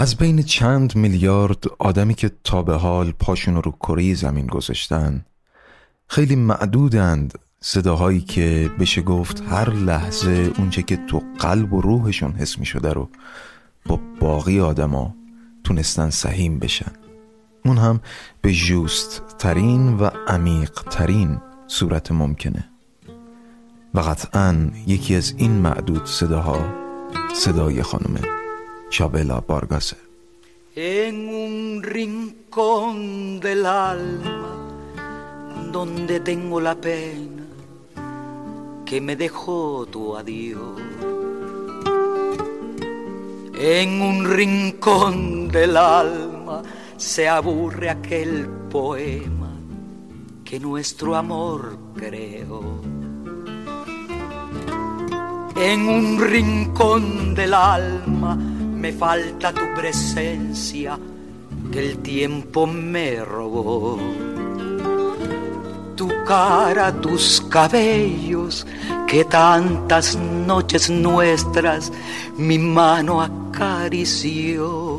از بین چند میلیارد آدمی که تا به حال پاشون رو کره زمین گذاشتن خیلی معدودند صداهایی که بشه گفت هر لحظه اونچه که تو قلب و روحشون حس می شده رو با باقی آدما تونستن سهیم بشن. اون هم به جوست ترین و عمیق ترین صورت ممکنه. و قطعا یکی از این معدود صداها صدای خانم. Chabela Vargas. En un rincón del alma donde tengo la pena que me dejó tu adiós. En un rincón del alma se aburre aquel poema que nuestro amor creó. En un rincón del alma me falta tu presencia que el tiempo me robó. Tu cara, tus cabellos, que tantas noches nuestras mi mano acarició.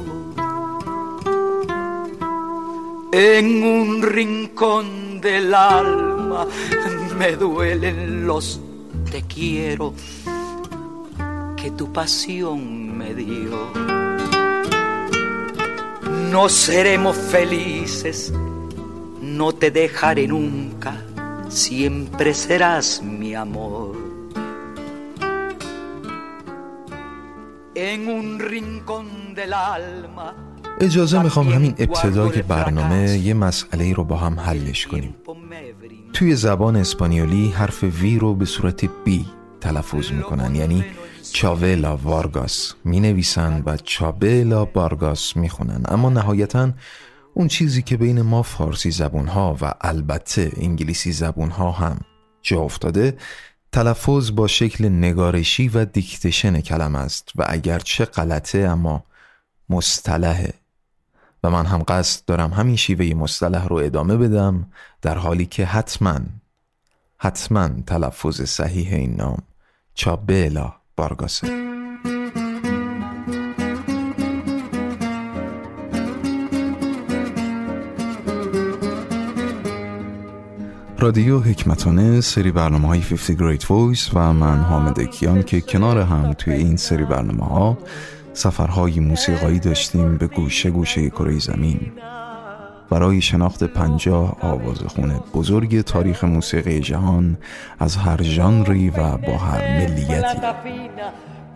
En un rincón del alma me duelen los te quiero que tu pasión me dio. No seremos felices, no te dejaré nunca, siempre serás mi amor. En un rincón del alma اجازه می‌خوام همین ابتدای برنامه یه مسئله رو با هم حلش کنیم توی زبان اسپانیولی حرف وی رو به صورت بی تلفظ می‌کنن یعنی چاولا وارگاس می نویسن و چابلا بارگاس می خونن. اما نهایتا اون چیزی که بین ما فارسی زبون ها و البته انگلیسی زبون ها هم جا افتاده تلفظ با شکل نگارشی و دیکتشن کلم است و اگرچه غلطه اما مصطلحه و من هم قصد دارم همین شیوه مصطلح رو ادامه بدم در حالی که حتما حتما تلفظ صحیح این نام چابلا بارگاسه رادیو حکمتانه سری برنامه های 50 Great Voice و من حامد کیان که کنار هم توی این سری برنامه ها سفرهای موسیقایی داشتیم به گوشه گوشه کره زمین برای شناخت پنجاه آوازخونه بزرگ تاریخ موسیقی جهان از هر ژانری و با هر ملیتی.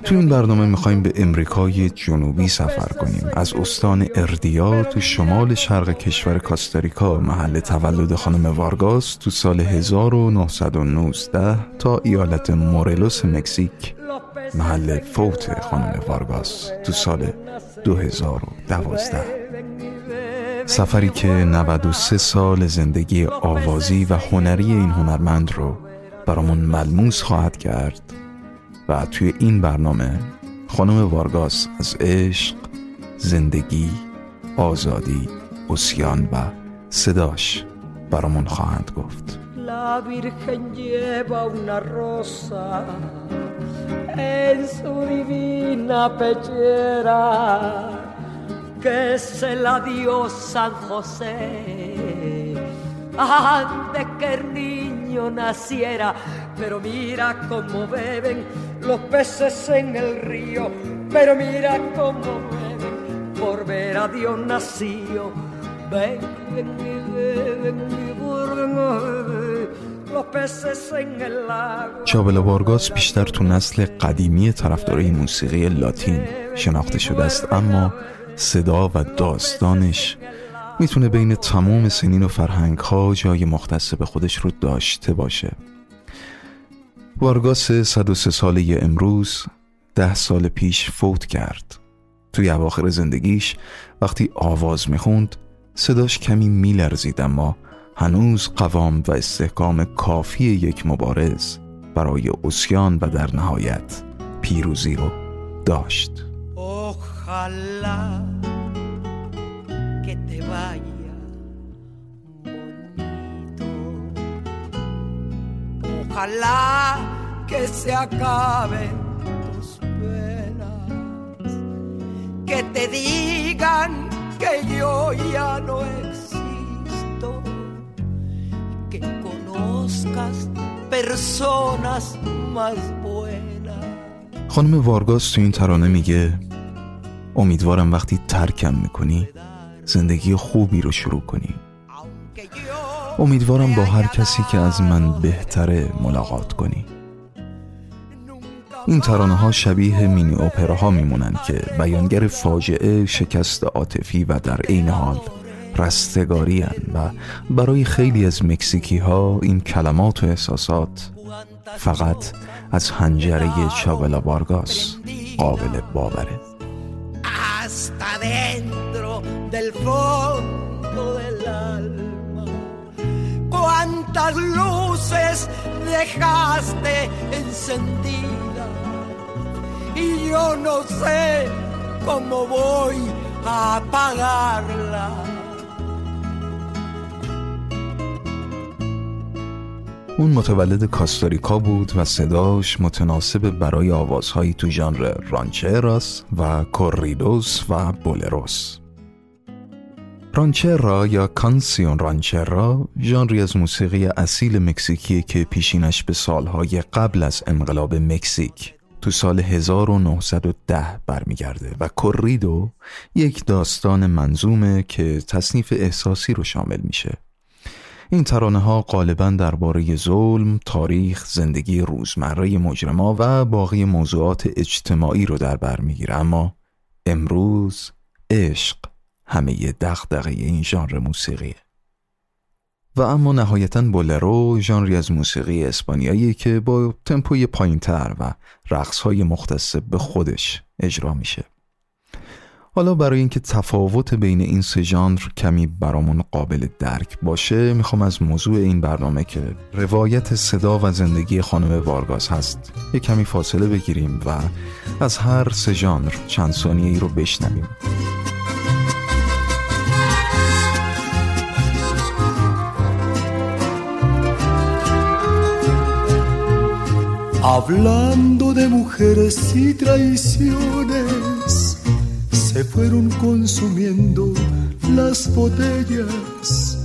تو این برنامه می‌خوایم به امریکای جنوبی سفر کنیم. از استان اردیا تو شمال شرق کشور کاستاریکا محل تولد خانم وارگاس تو سال 1919 تا ایالت مورلوس مکزیک محل فوت خانم وارگاس تو سال 2012 سفری که 93 سال زندگی آوازی و هنری این هنرمند رو برامون ملموس خواهد کرد. و توی این برنامه خانم وارگاس از عشق، زندگی، آزادی، اسیان و صداش برامون خواهند گفت. La Virgen lleva una rosa en su divina pechera que se la dio San José antes que el niño naciera. Pero mira cómo beben los peces en el río, pero mira cómo beben por ver a Dios nacido. Beben y beben y beben, los peces en el lago. چابلا وارگاس بیشتر تو نسل قدیمی طرفدارای موسیقی لاتین شناخته شده است اما صدا و داستانش می‌تونه بین تمام سنین و فرهنگ ها جای مختص به خودش رو داشته باشه. وارگاس 103 ساله امروز ده سال پیش فوت کرد. توی اواخر زندگیش وقتی آواز می‌خوند صداش کمی میلرزید اما هنوز قوام و استحکام کافی یک مبارز برای اسیان و در نهایت پیروزی رو داشت. Ojalá que te vaya bonito. Ojalá que se acaben tus penas. Que que te digan que yo ya no existo, que conozcas personas más buenas. خانم وارگاس تو این ترانه میگه امیدوارم وقتی ترکم می‌کنی زندگی خوبی رو شروع کنی. امیدوارم با هر کسی که از من بهتره ملاقات کنی. این ترانه ها شبیه مینی ها میمونن که بیانگر فاجعه شکست عاطفی و در عین حال رستگاری و برای خیلی از مکزیکی ها این کلمات و احساسات فقط از هنجره چاولا بارگاس قابل باوره. Cuántas luces dejaste encendidas. Y yo no sé cómo voy a apagarla. اون متولد کاستاریکا بود و صداش متناسب برای آوازهایی تو ژانر رانچراس و کوریدوس و بولروس رانچرا یا کانسیون رانچرا ژانری از موسیقی اصیل مکزیکی که پیشینش به سالهای قبل از انقلاب مکزیک تو سال 1910 برمیگرده و کوریدو یک داستان منظومه که تصنیف احساسی رو شامل میشه. این ترانه ها غالبا درباره ظلم، تاریخ، زندگی روزمره مجرما و باقی موضوعات اجتماعی رو در بر می‌گیره. اما امروز عشق. همه دغدغه این ژانر موسیقیه. و اما نهایتا بولرو ژانری از موسیقی اسپانیایی که با تمپوی پایینتر و رقصهای مختص به خودش اجرا میشه. حالا برای اینکه تفاوت بین این سه ژانر کمی برامون قابل درک باشه می‌خوام از موضوع این برنامه که روایت صدا و زندگی خانم وارگاس هست یه کمی فاصله بگیریم و از هر سه ژانر چند ثانیه ای رو بشنویم. Hablando de mujeres y traiciones, se fueron consumiendo las botellas.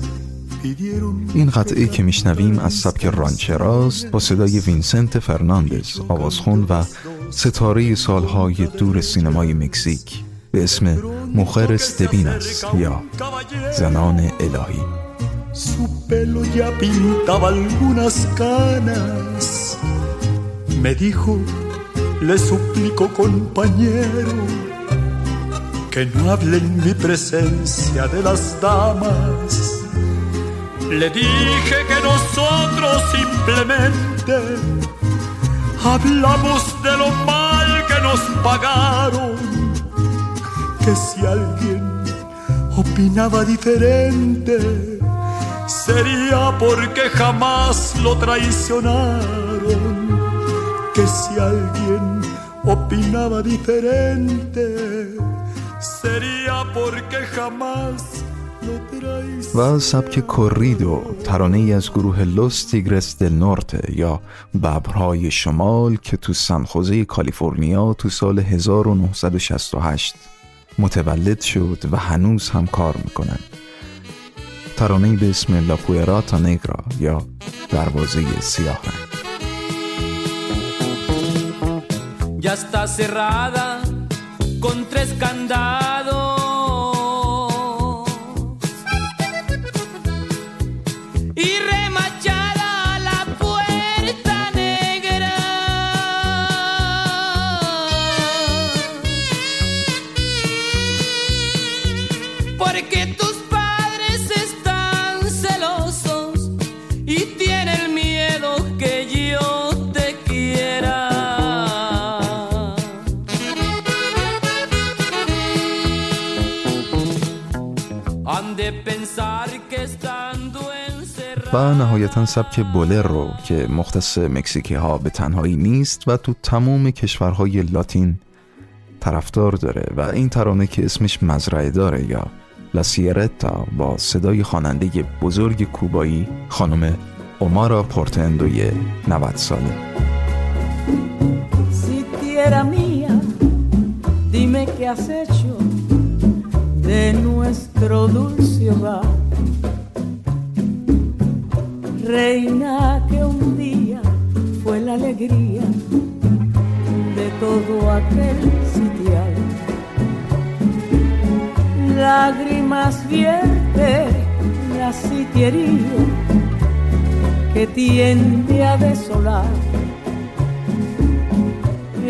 این قطعه که میشنویم از سبک ranchera ست با صدای وینسنت فرناندز آوازخون و ستاره سالهای دور سینمای مکزیک به اسم Mujeres Divinas یا زنان الهی Me dijo, le suplico compañero, que no hable en mi presencia de las damas. Le dije que nosotros simplemente hablamos de lo mal que nos pagaron, que si alguien opinaba diferente, sería porque jamás lo traicionaron que si alguien opinaba diferente sería porque jamás و سبک کوریدو ترانه ای از گروه لوس تیگرس دل نورته یا ببرهای شمال که تو سنخوزه کالیفرنیا تو سال 1968 متولد شد و هنوز هم کار می‌کنن ترانه به اسم لاپویراتا نگرا یا دروازه سیاه ya está cerrada con tres candados. نهایتا سبک بولر رو که مختص مکزیکی ها به تنهایی نیست و تو تمام کشورهای لاتین طرفدار داره و این ترانه که اسمش مزرعه داره یا لاسیرتا با صدای خواننده بزرگ کوبایی خانم اومارا پورتندوی 90 ساله dime qué has hecho de nuestro dulce hogar. Reina que un día fue la alegría de todo aquel sitial. Lágrimas vierte la sitiería que tiende a desolar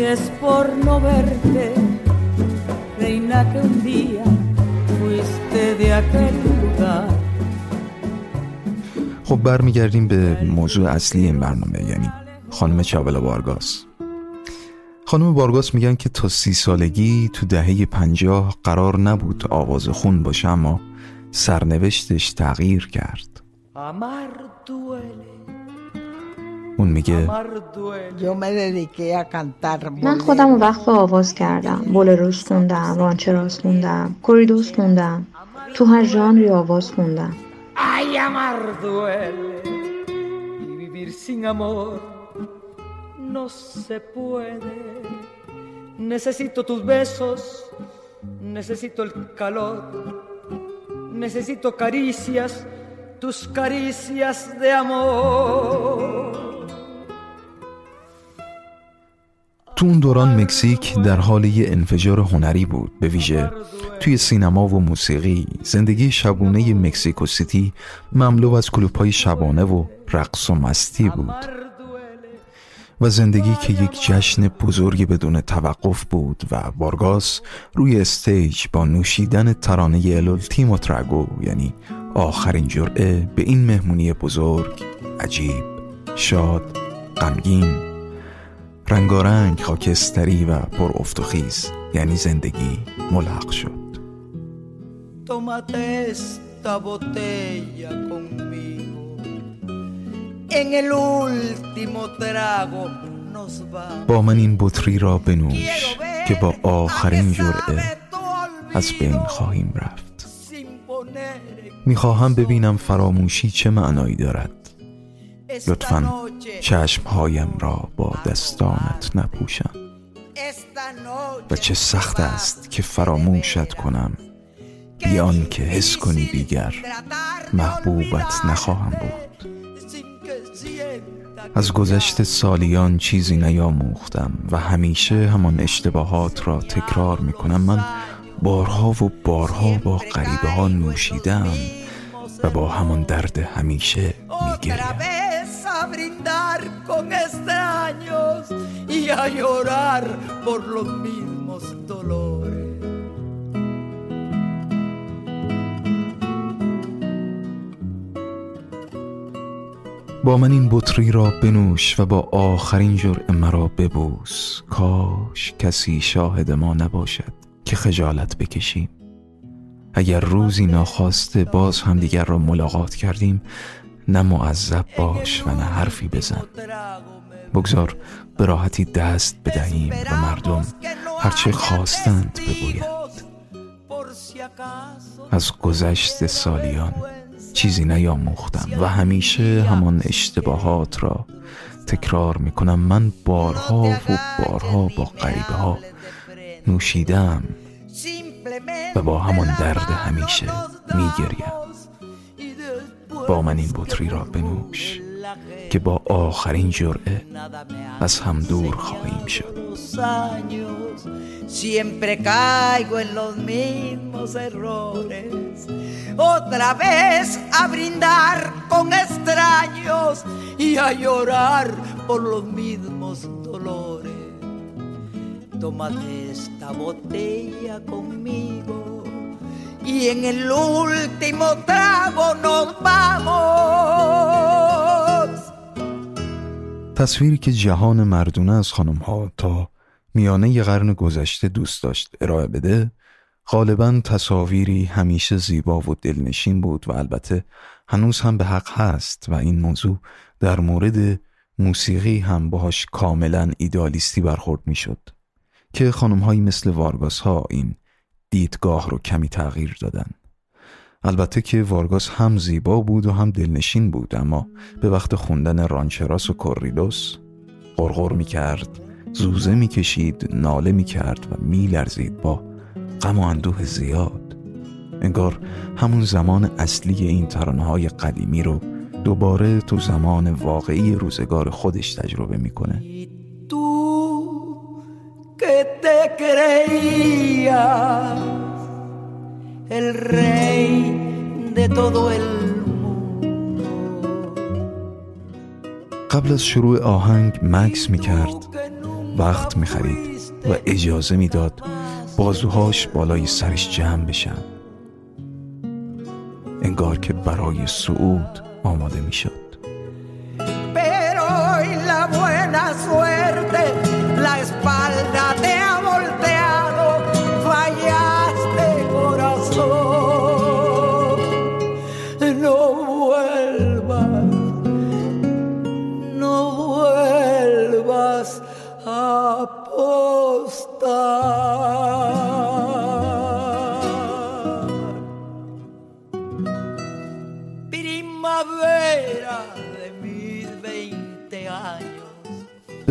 es por no verte, reina que un día fuiste de aquel lugar. خب برمیگردیم به موضوع اصلی این برنامه یعنی خانم چابلا بارگاس. خانم بارگاس میگن که تا سی سالگی تو دهه پنجاه قرار نبود آواز خون باشه اما سرنوشتش تغییر کرد. اون میگه من خودم اون وقت آواز کردم. بولروس خوندم رانچراس خوندم کوریدوس خوندم. تو هر ژانری آواز خوندم. Ay, amar duele y vivir sin amor no se puede. Necesito tus besos, necesito el calor, necesito caricias, tus caricias de amor. تو اون دوران مکزیک در حال یه انفجار هنری بود به ویژه توی سینما و موسیقی. زندگی شبونه مکزیکو سیتی مملو از کلوپای شبانه و رقص و مستی بود. و زندگی که یک جشن بزرگی بدون توقف بود و بارگاس روی stage با نوشیدن ترانه El Último Trago یعنی آخرین جرعه به این مهمونی بزرگ عجیب شاد غمگین. رنگارنگ خاکستری و پر افت و خیز یعنی زندگی ملحق شد. با من این بطری را بنوش که با آخرین جرعه از بین خواهیم رفت. می‌خواهم ببینم فراموشی چه معنایی دارد. لطفا چشمهایم را با دستانت نپوشم. و چه سخت است که فراموشت کنم. بیان که حس کنی دیگر محبوبت نخواهم بود. از گذشت سالیان چیزی نیاموختم و همیشه همان اشتباهات را تکرار می‌کنم. من بارها و بارها با غریبه ها نوشیدم و با همان درد همیشه میگریم. Brindar con extraños y a llorar por los mismos dolores. با من این بطری را بنوش و با آخرین جرعه مرا ببوس کاش کسی شاهد ما نباشد که خجالت بکشیم اگر روزی ناخواسته باز هم دیگر را ملاقات کردیم نه معذب باش و نه حرفی بزن. بگذار به راحتی دست بدهیم و مردم هرچه خواستند بگویند. از گذشت سالیان چیزی نیاموختم و همیشه همان اشتباهات را تکرار می‌کنم. من بارها و بارها با غریبه ها نوشیدم و با همان درد همیشه میگریم. با من این بطری را بنوش که با آخرین جرعه از هم دور خواهیم شد Siempre caigo en los mismos errores. Otra vez a brindar con extraños y a llorar por los mismos dolores. Tómate esta botella conmigo y en el último trago nos vamos. تصویری که جهان مردونه از خانم ها تا میانه ی قرن گذشته دوست داشت ارائه بده غالبا تصاویری همیشه زیبا و دلنشین بود و البته هنوز هم به حق هست و این موضوع در مورد موسیقی هم باهاش کاملا ایدالیستی برخورد می‌شد. که خانم مثل وارگاس ها این دیدگاه رو کمی تغییر دادن. البته که وارگاس هم زیبا بود و هم دلنشین بود اما به وقت خوندن رانچراس و کوریدوس قرقر می کرد زوزه می کشید ناله می کرد و می لرزید با غم و اندوه زیاد. انگار همون زمان اصلی این ترانه قدیمی رو دوباره تو زمان واقعی روزگار خودش تجربه می‌کنه. قبل از شروع آهنگ مکس می‌کرد وقت می‌خرید و اجازه می‌داد بازوهاش بالای سرش جمع بشن. انگار که برای صعود آماده می‌شد.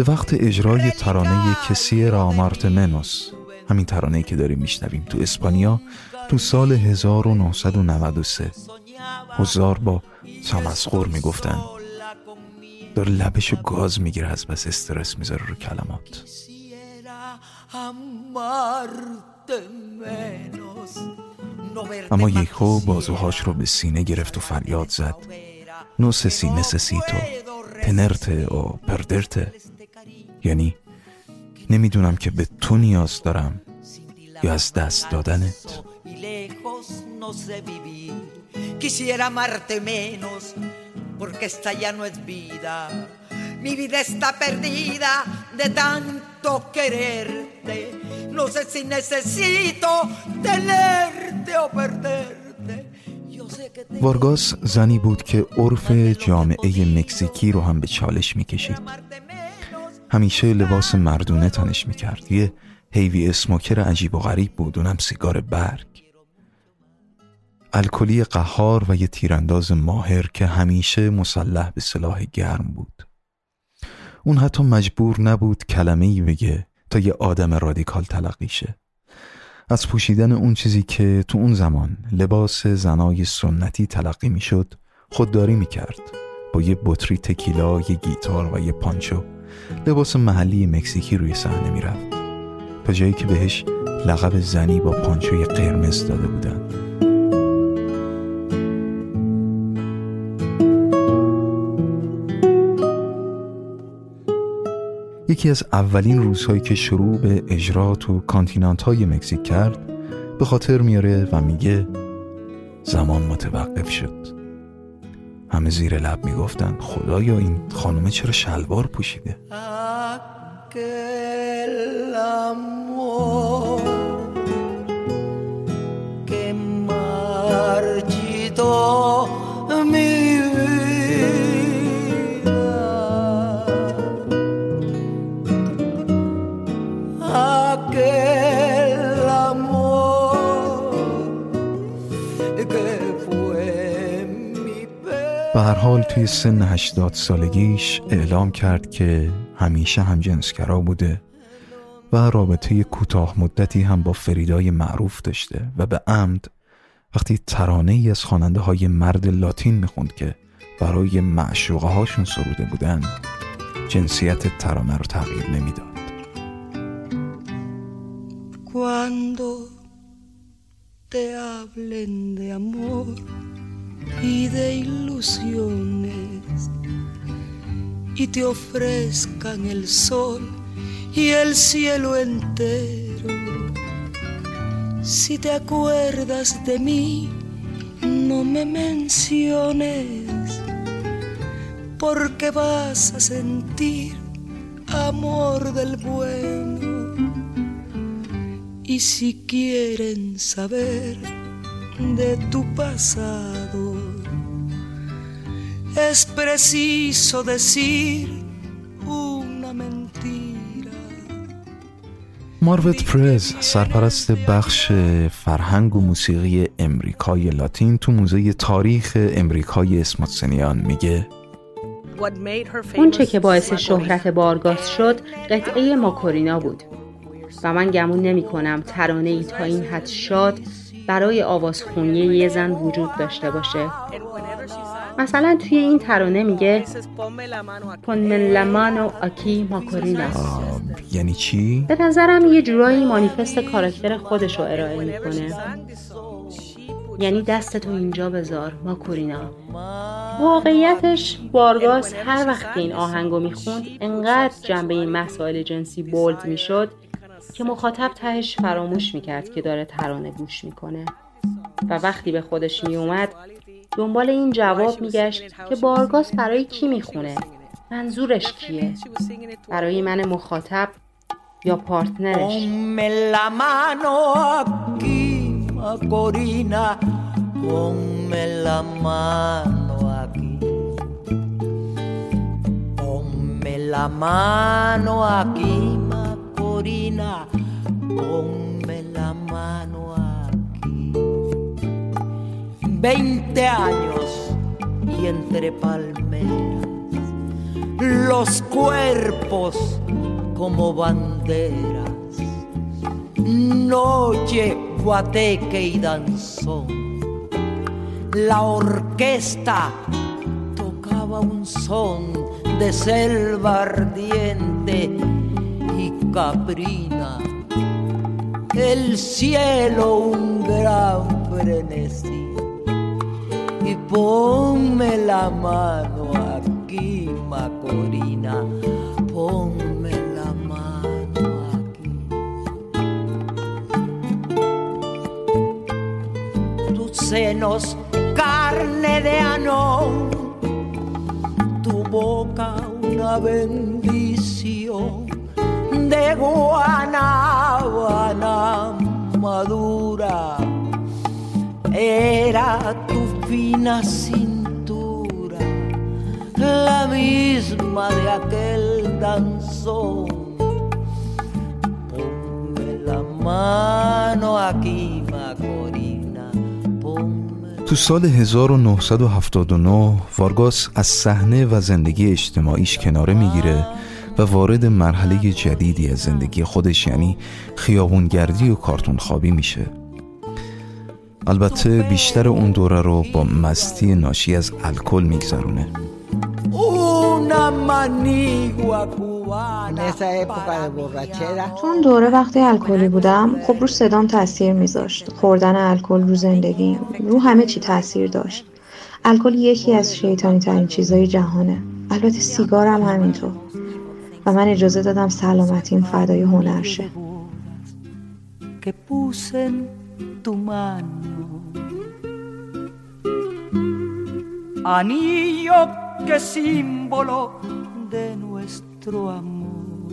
به وقت اجرای ترانه کسی رامارت منوس همین ترانه که داریم میشنویم تو اسپانیا تو سال 1993 هزار با تمسخور می‌گفتن. داره لبشو گاز می‌گیره از بس استرس می‌ذاره رو کلمات. اما یکو بازوهاش رو به سینه گرفت و فریاد زد. نو سی نسسیتو تنرته و پردرته. یعنی نمی‌دونم که به تو نیاز دارم یا از دست دادنت Quisiera amarte menos porque esta ya no es vida. Mi vida está perdida de tanto quererte. No sé si necesito tenerte o perderte. وارگاس زنی بود که عرف جامعه مکزیکی رو هم به چالش می‌کشید همیشه لباس مردونه تنش می‌کرد. یه هیوی اسموکر عجیب و غریب بود اونم سیگار برگ. الکلی قهار و یه تیرانداز ماهر که همیشه مسلح به سلاح گرم بود. اون حتی مجبور نبود کلمه ای بگه تا یه آدم رادیکال تلقی شه. از پوشیدن اون چیزی که تو اون زمان لباس زنای سنتی تلقی می‌شد خودداری می‌کرد. با یه بطری تکیلا یه گیتار و یه پانچو. لباس محلی مکزیکی روی صحنه می‌رفت. تا جایی که بهش لقب زنی با پانچوی قرمز داده بودن یکی از اولین روزهایی که شروع به اجرا تو کانتینانت های مکزیک کرد به خاطر میاره و میگه زمان متوقف شد. همه زیر لب می‌گفتن خدایا این خانومه چرا شلوار پوشیده؟ به هر حال توی سن 80 سالگیش اعلام کرد که همیشه هم جنسگرا بوده و رابطه کوتاه مدتی هم با فریدای معروف داشته و به عمد وقتی ترانه ای از خواننده های مرد لاتین می‌خوند که برای معشوقه هاشون سروده بودن جنسیت ترانه رو تغییر نمی‌داد. Cuando te hablen de amor y de ilusiones y te ofrezcan el sol y el cielo entero. Si te acuerdas de mí, no me menciones, porque vas a sentir amor del bueno. Y si quieren saber de tu pasado, es preciso decir una mentira. ماروت پرز سرپرست بخش فرهنگ و موسیقی امریکای لاتین تو موزه تاریخ امریکای اسماتسنیان میگه. اون چه که باعث شهرت بارگاس شد قطعه ماکورینا بود. و من گمون نمی کنم ترانه ای تا این حد شاد برای آوازخونی یه زن وجود داشته باشه. مثلا توی این ترانه میگه پن لمانو آکی ماکورینا یعنی چی؟ به نظرم یه جورایی مانیفست کاراکتر خودش رو ارائه می‌کنه. یعنی دستتو اینجا بذار ماکورینا. واقعیتش بارگاس هر وقت این آهنگو می‌خوند انقدر جنبه این مسائل جنسی بولد می‌شد که مخاطب تهش فراموش می‌کرد که داره ترانه گوش می‌کنه. و وقتی به خودش میومد دنبال این جواب میگشت که بارگاس برای کی می‌خونه؟ منظورش کیه؟ برای من مخاطب یا پارتنرش؟ La mano aquí, Ponme la mano aquí. Veinte años y entre palmeras los cuerpos como banderas, noche, guateque y danzón. La orquesta tocaba un son de selva ardiente caprina. El cielo un gran frenesí. Y ponme la mano aquí, Macorina, ponme la mano aquí. Tus senos, carne de anón, tu boca una bendición de guanábana madura era tu fina cintura, la misma de aquel danzón. Ponme la mano aquí, Macorina, ponme. تو سال 1979 وارگاس از صحنه و زندگی اجتماعیش کناره می‌گیره و وارد مرحله جدیدی از زندگی خودش یعنی خیابونگردی و کارتون خوابی میشه. البته بیشتر اون دوره رو با مستی ناشی از الکل میگذرونه. اون دوره وقتی الکلی بودم خب رو صدام تاثیر میذاشت. خوردن الکل رو زندگی رو همه چی تاثیر داشت. الکل یکی از شیطانی ترین چیزای جهانه. البته سیگارم همینطور. و من اجازه دادم سلامتیم فدای هنر شه. Anillo que símbolo de nuestro amor,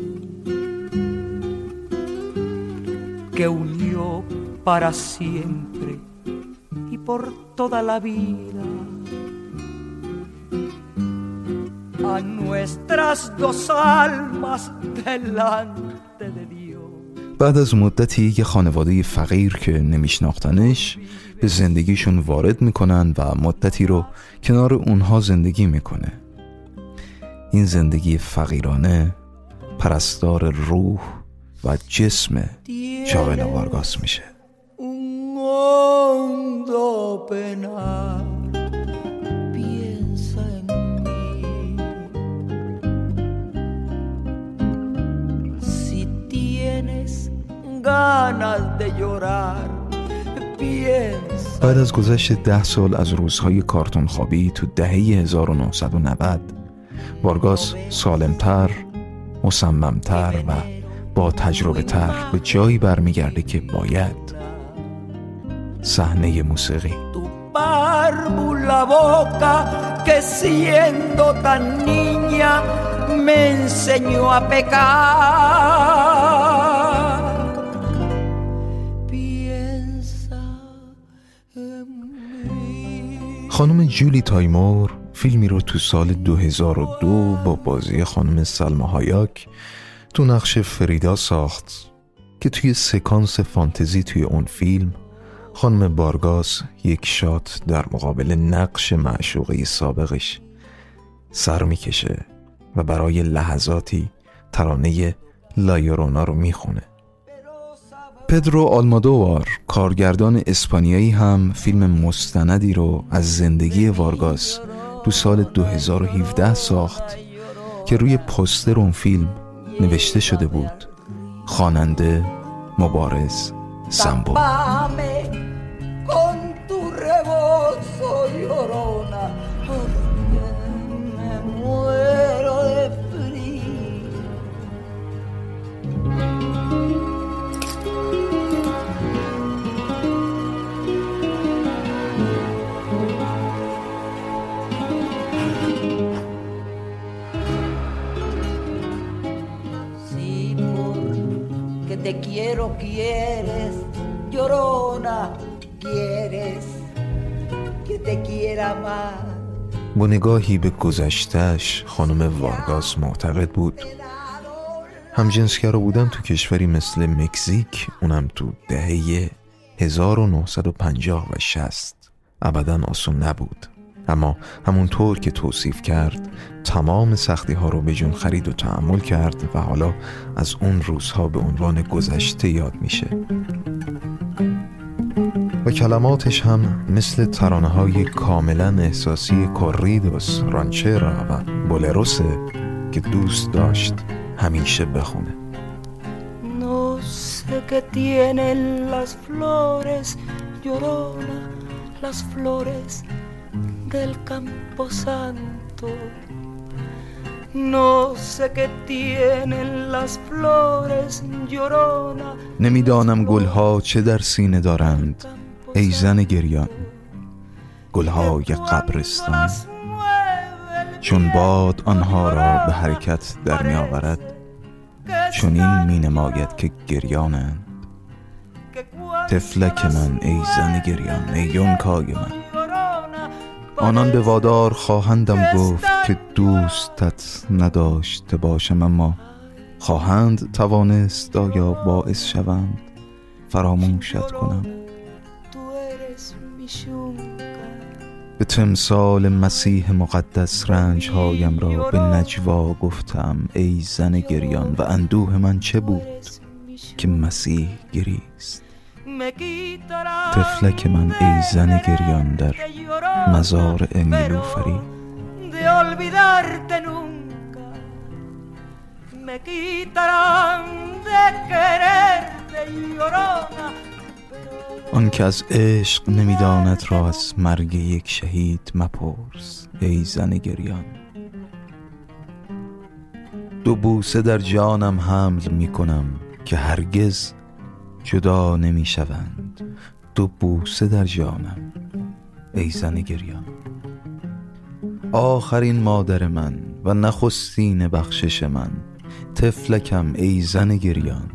que unió para siempre y por toda la vida a nuestras dos almas delante de Dios. بعد از مدتی یه خانواده فقیر که نمیشناختنش به زندگیشون وارد می‌کنن و مدتی رو کنار اونها زندگی می‌کنه. این زندگی فقیرانه پرستار روح و جسم شاغل وارگاس میشه. Ganas de llorar. بعد از گذشت ده سال از روزهای کارتون خوابی تو دهه 1990 وارگاس سالمتر، مصممتر و با تجربه تر به جایی برمیگرده که باید. صحنه موسیقی. خانم جولی تایمور فیلمی رو تو سال 2002 با بازی خانم سلما هایاک تو نقش فریدا ساخت که توی سکانس فانتزی توی اون فیلم خانم بارگاس یک shot در مقابل نقش معشوقه سابقش سر می‌کشه و برای لحظاتی ترانه La Llorona رو می‌خونه. پدرو آلمادوار کارگردان اسپانیایی هم فیلم مستندی رو از زندگی وارگاس تو سال 2017 ساخت که روی پوستر اون فیلم نوشته شده بود. خواننده مبارز سمبو. Quiero quieres, llorona quieres que te quiera más. با نگاهی به گذشتش خانم وارگاس معتقد بود. همجنسگرا بودن تو کشوری مثل مکزیک اونم تو دهه 1950 و 60 ابدا آسون نبود. اما همونطور که توصیف کرد تمام سختی ها رو به جون خرید و تحمل کرد و حالا از اون روزها به عنوان گذشته یاد میشه. و کلماتش هم مثل ترانه های کاملا احساسی کوریدوس رانچرا و بولروسه که دوست داشت همیشه بخونه. No sé las flores, llorona, las flores. Del campo santo. No sé qué tienen las flores, llorona. نمی‌دانم گلها چه در سینه دارند. ای زن گریان گلهای قبرستان. چون باد آنها را به حرکت در می آورد چون این می نماید که گریانند. تفلک من ای زن گریان ای یونکای من. آنان به وادار خواهندم گفت که دوستت نداشته باشم اما خواهند توانست آیا باعث شوند فراموشت کنم. به تمثال مسیح مقدس رنج هایم را به نجوا گفتم ای زن گریان و اندوه من چه بود که مسیح گریست؟ تفلک من ای زن گریان در مزار امیلوفری me quitarán de quererte llorona آن که از عشق نمی‌داند را از مرگ یک شهید مپرس ای زن گریان. دو بوسه در جانم حمل می کنم که هرگز جدا نمی شوند دو بوسه در جانم. ای زن گریان. آخرین مادر من و نخستین بخشش من تفلکم ای زن گریان.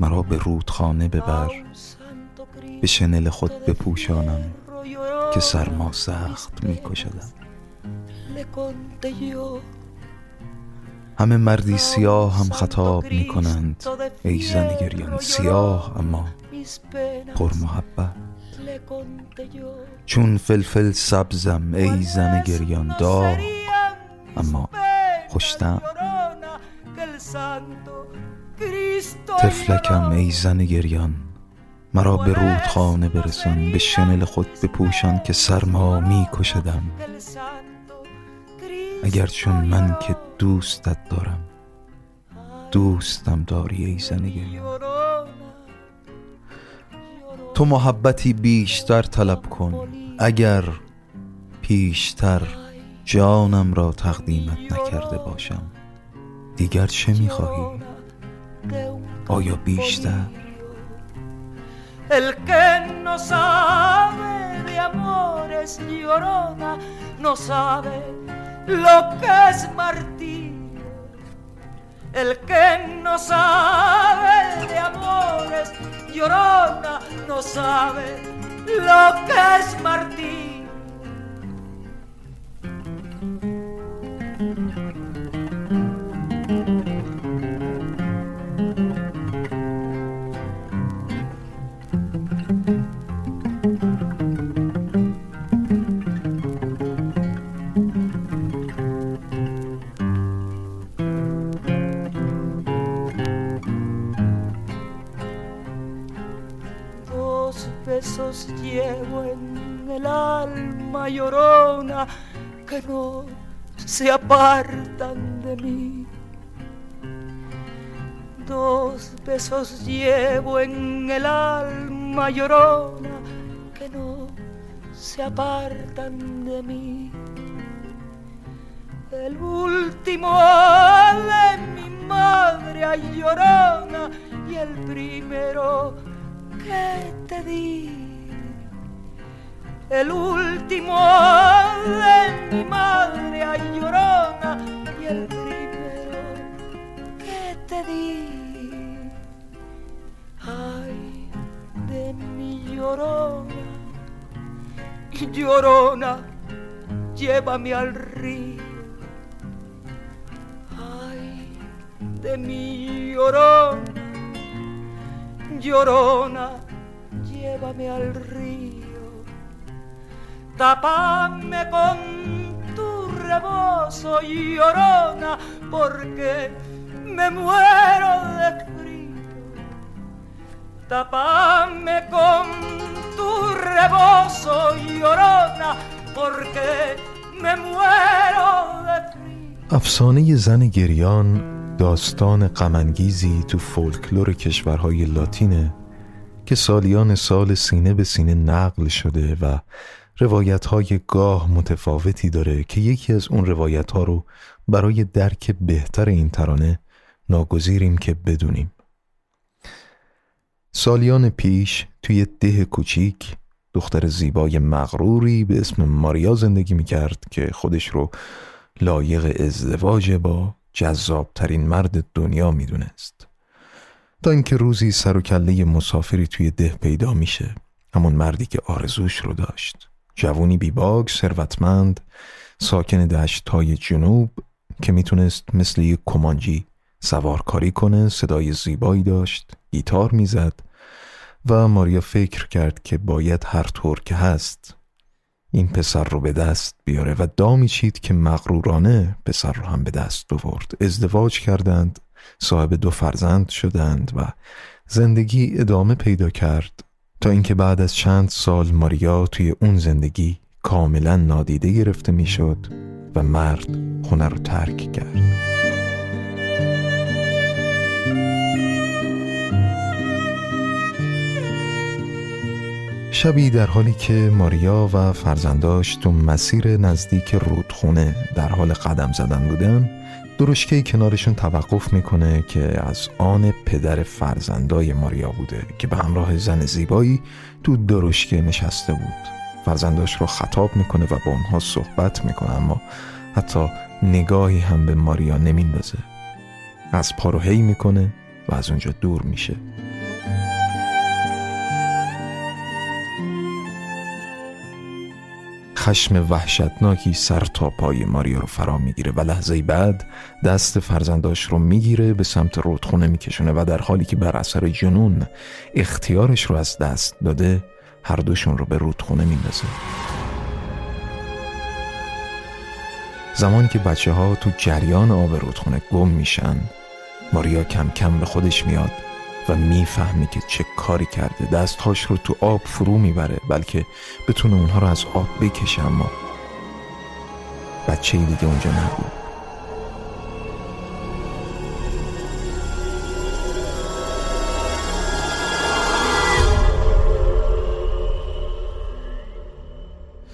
مرا به رودخانه ببر به شنل خود بپوشانم که سرما سخت می کشدم همه مردی سیاه هم خطاب می کنند ای زن گریان سیاه اما پر محبت. چون فلفل سبزم ای زن گریان داغ اما خوشتم. تفلکم ای زن گریان. مرا به رودخانه برسان به شنل خود بپوشان که سرما می کشدم اگر چون من که دوستت دارم. دوستم داری ای زن گریان. تو محبتی بیشتر طلب کن اگر پیشتر جانم را تقدیمت نکرده باشم دیگر چه می‌خواهی؟ آیا بیشتر؟ El que no sabe de amores llorona, no sabe lo que es martirio. El que no sabe de amores llorona, no sabe lo que es martirio. Besos llevo en el alma llorona que no se apartan de mí. Dos besos llevo en el alma llorona que no se apartan de mí. El último de mi madre llorona y el primero que te di. El último de mi madre ay llorona y el primero que te di. Ay, de mi llorona, llorona, llévame al río. Ay, de mi llorona, llorona, llévame al río. Tapame con tu rebozo, llorona, porque me muero de frío. Tapame con tu rebozo, llorona, porque me muero de frío. افسانه زن گریان داستان غمانگیزی تو فولکلور کشورهای لاتینه که سالیان سال سینه به سینه نقل شده و روایت های گاه متفاوتی داره که یکی از اون روایت ها رو برای درک بهتر این ترانه ناگزیریم که بدونیم. سالیان پیش توی ده کوچیک دختر زیبای مغروری به اسم ماریا زندگی می‌کرد که خودش رو لایق ازدواج با جذابترین مرد دنیا می‌دونست. تا اینکه روزی سر و کله مسافری توی ده پیدا میشه همون مردی که آرزوش رو داشت. جوونی بیباگ ثروتمند ساکن دشت های جنوب که می‌تونست مثل یک کمانجی سوارکاری کنه صدای زیبایی داشت گیتار می‌زد و ماریا فکر کرد که باید هر طور که هست این پسر رو به دست بیاره و دامی چید که مغرورانه پسر رو هم به دست آورد. ازدواج کردند صاحب دو فرزند شدند و زندگی ادامه پیدا کرد تا اینکه بعد از چند سال ماریا توی اون زندگی کاملا نادیده گرفته می‌شد و مرد خونه رو ترک کرد. شبی در حالی که ماریا و فرزنداش تو مسیر نزدیک رودخونه در حال قدم زدن بودن درشکه کنارشون توقف می‌کنه که از آن پدر فرزندای ماریا بوده که به همراه زن زیبایی تو درشکه نشسته بود. فرزنداش رو خطاب می‌کنه و با اونها صحبت می‌کنه اما حتی نگاهی هم به ماریا نمیندازه. از هی می‌کنه و از اونجا دور میشه. خشم وحشتناکی سر تا پای ماریا رو فرا می‌گیره و لحظه بعد دست فرزنداش رو می‌گیره به سمت رودخونه میکشونه و در حالی که بر اثر جنون اختیارش رو از دست داده هر دوشون رو به رودخونه میندازه. زمانی که بچه ها تو جریان آب رودخونه گم میشن ماریا کم کم به خودش میاد. و می‌فهمه که چه کاری کرده. دستهاش رو تو آب فرو می‌بره بلکه بتونه اونها رو از آب بکشه. اما بچه دیگه اونجا نبود.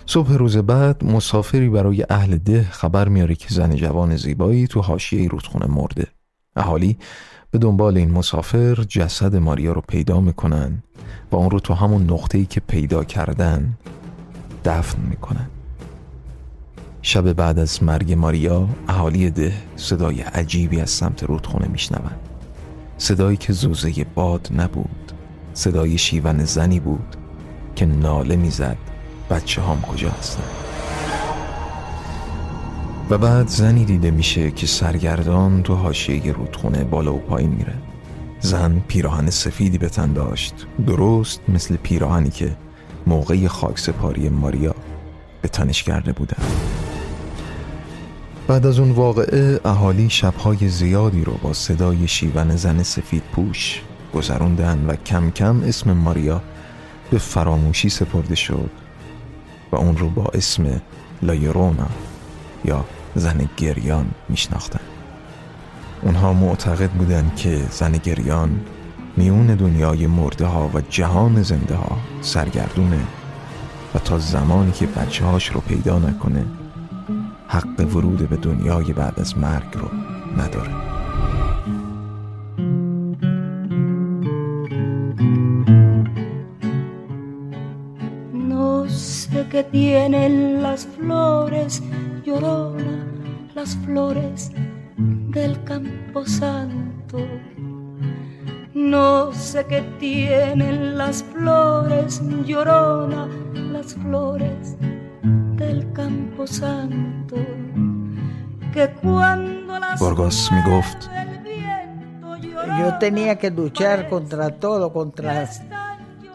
صبح روز بعد مسافری برای اهل ده خبر میاره که زن جوان زیبایی تو حاشیه رودخونه مرده. اهالی به دنبال این مسافر جسد ماریا رو پیدا می‌کنن و اون رو تو همون نقطه‌ای که پیدا کردن دفن می‌کنن. شب بعد از مرگ ماریا اهالی ده صدای عجیبی از سمت رودخونه میشنون. صدایی که زوزه باد نبود صدای شیون زنی بود که ناله می‌زد. بچه هم کجا هستن؟ و بعد زنی دیده میشه که سرگردان تو حاشیه رودخونه بالا و پایین میره. زن پیراهن سفیدی به تن داشت. درست مثل پیراهنی که موقع خاک سپاری ماریا به تنش کرده بودن بعد از اون واقعه اهالی شبهای زیادی رو با صدای شیون زن سفید پوش گذروندن و کم کم اسم ماریا به فراموشی سپرده شد و اون رو با اسم لایرونا یا زن گریان میشناختن اونها معتقد بودن که زن گریان میون دنیای مرده ها و جهان زنده ها سرگردونه و تا زمانی که بچه هاش رو پیدا نکنه حق ورود به دنیای بعد از مرگ رو نداره. No tienen las flores, llorona las flores del campo santo. No sé qué tienen las flores, llorona las flores del campo santo. Que cuando las Burgos Yo tenía que luchar contra todo, contra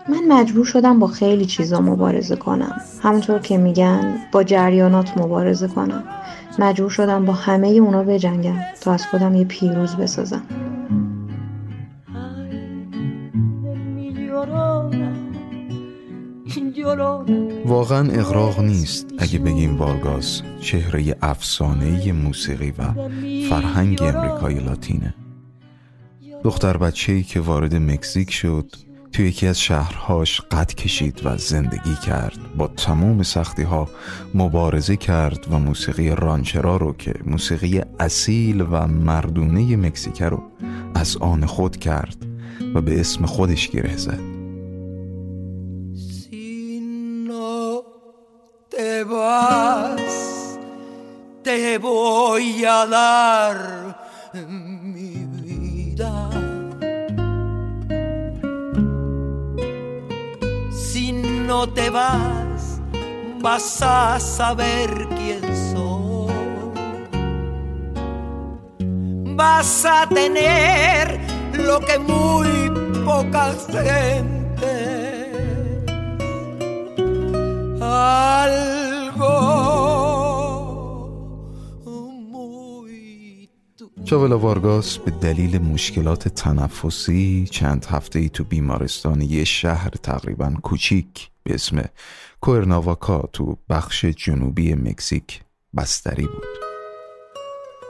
من مجبور شدم با خیلی چیزا مبارزه کنم. همونطور که میگن با جریانات مبارزه کنم. مجبور شدم با همه اونا بجنگم تا از خودم یه پیروز بسازم. واقعا اغراق نیست اگه بگیم بارگاس چهره افسانه موسیقی و فرهنگ امریکای لاتینه. دختر بچه‌ای که وارد مکزیک شد توی یکی از شهرهاش قد کشید و زندگی کرد. با تمام سختی ها مبارزه کرد و موسیقی رانچرا رو که موسیقی اصیل و مردونه مکزیکه رو از آن خود کرد و به اسم خودش گره زد. te voy a dar no te vas, vas a saber quién soy. Vas a tener lo que muy poca gente algo چاولا وارگاس به دلیل مشکلات تنفسی چند هفته ای تو بیمارستان یه شهر تقریبا کوچیک به اسم کوئرناواکا تو بخش جنوبی مکزیک بستری بود.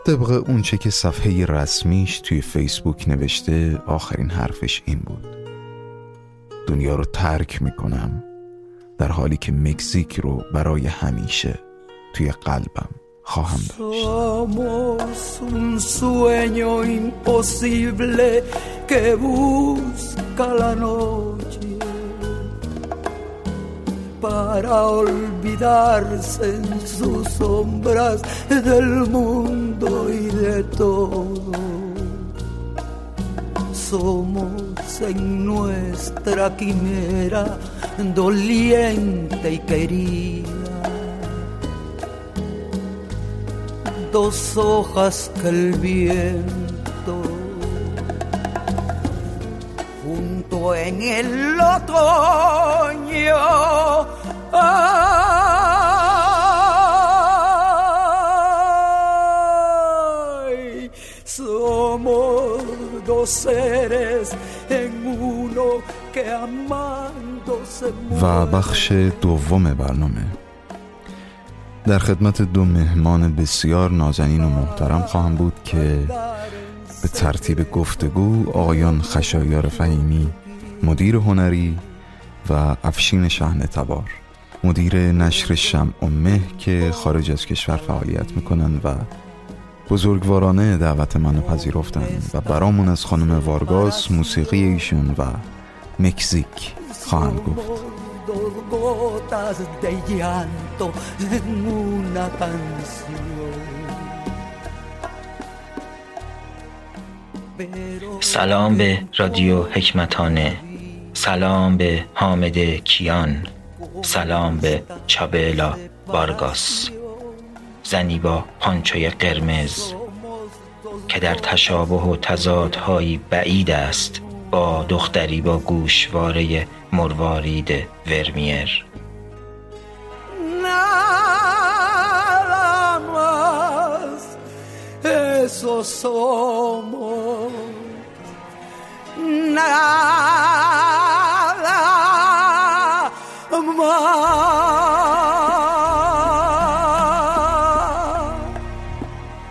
طبق اونچه که صفحه رسمیش توی فیسبوک نوشته آخرین حرفش این بود. دنیا رو ترک می‌کنم در حالی که مکزیک رو برای همیشه توی قلبم. Somos un sueño imposible que busca la noche para olvidarse en sus sombras del mundo y de todo. Somos en nuestra quimera doliente y querida dos hojas que el viento junto en el otoño. Ay, somos dos seres en uno que amando se muere. در خدمت دو مهمان بسیار نازنین و محترم خواهم بود که به ترتیب گفتگو آقایان خشایار فهیمی مدیر هنری و افشین شهن تبار مدیر نشر شم مه که خارج از کشور فعالیت می‌کنن و بزرگوارانه دعوت منو پذیرفتن و برامون از خانم وارگاس موسیقی ایشون و مکزیک خواهند گفت. Gotas de llanto en una canción. سلام به رادیو حکمتانه. سلام به حامد کیان. سلام به چابلا بارگاس زنی با پانچوی قرمز که در تشابه و تضادهایی بعید است. با دختری با گوشواره مروارید ورمیر somos. Nada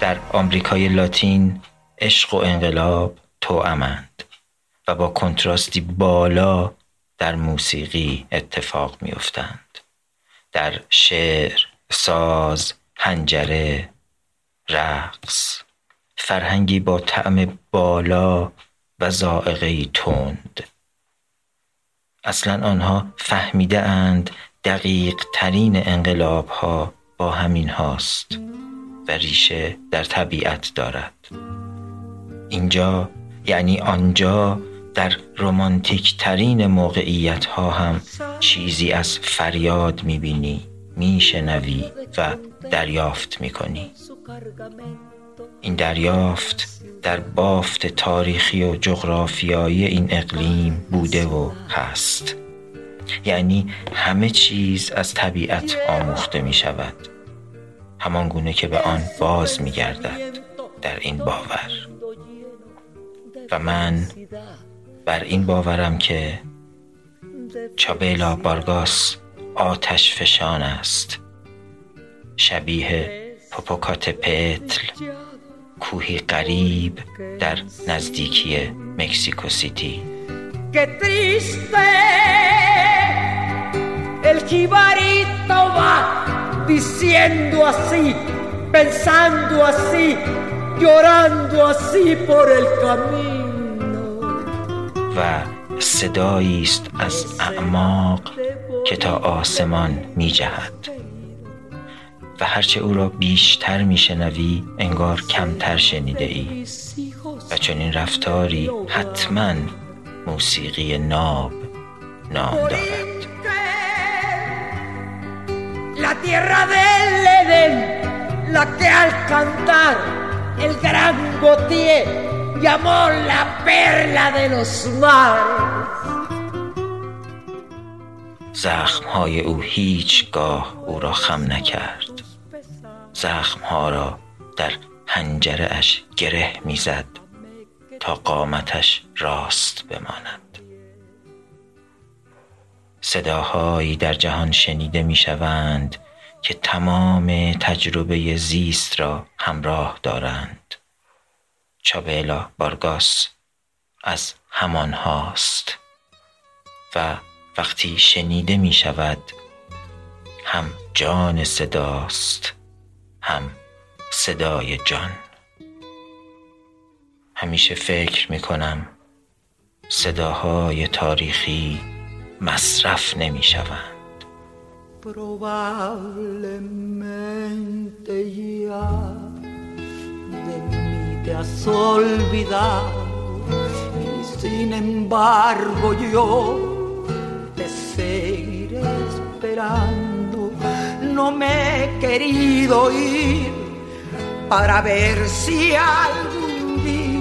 در آمریکای لاتین عشق و انقلاب توامند و با کنتراستی بالا در موسیقی اتفاق میافتند. در شعر ساز هنجره رقص. فرهنگی با طعم بالا و زائقه تند. اصلا آنها فهمیده اند دقیق ترین انقلاب ها با همین هاست و ریشه در طبیعت دارد. اینجا یعنی آنجا در رومانتیک ترین موقعیت ها هم چیزی از فریاد می‌بینی میشنوی و دریافت می‌کنی. این دریافت در بافت تاریخی و جغرافیایی این اقلیم بوده و هست. یعنی همه چیز از طبیعت آموخته می شود همان گونه که به آن باز می گردد در این باور. و من بر این باورم که چابیلا بارگاس آتش فشان است شبیه پوپوکات پتل کوهی قریب در نزدیکی مکسیکو سیتی diciendo así, pensando así, llorando así por el camino. و صدایی است از اعماق که تا آسمان می جهد و هرچه او را بیشتر می شنوی انگار کمتر شنیده ای و چنین رفتاری حتما موسیقی ناب نام دارد. La tierra del Edén, la que al cantar el gran llamó la perla de los mares. زخمهای او هیچگاه او را خم نکرد. زخمها را در هنجره اش گره می‌زد تا قامتش راست بماند. صداهایی در جهان شنیده می‌شوند که تمام تجربه زیست را همراه دارند. چابیلا بارگاس از همان هاست. و وقتی شنیده می شود هم جان صداست هم صدای جان. همیشه فکر می کنم صداهای تاریخی مصرف نمی شوند. Probablemente ya de te has olvidado y sin embargo yo te seguiré esperando. No me he querido ir para ver si algún día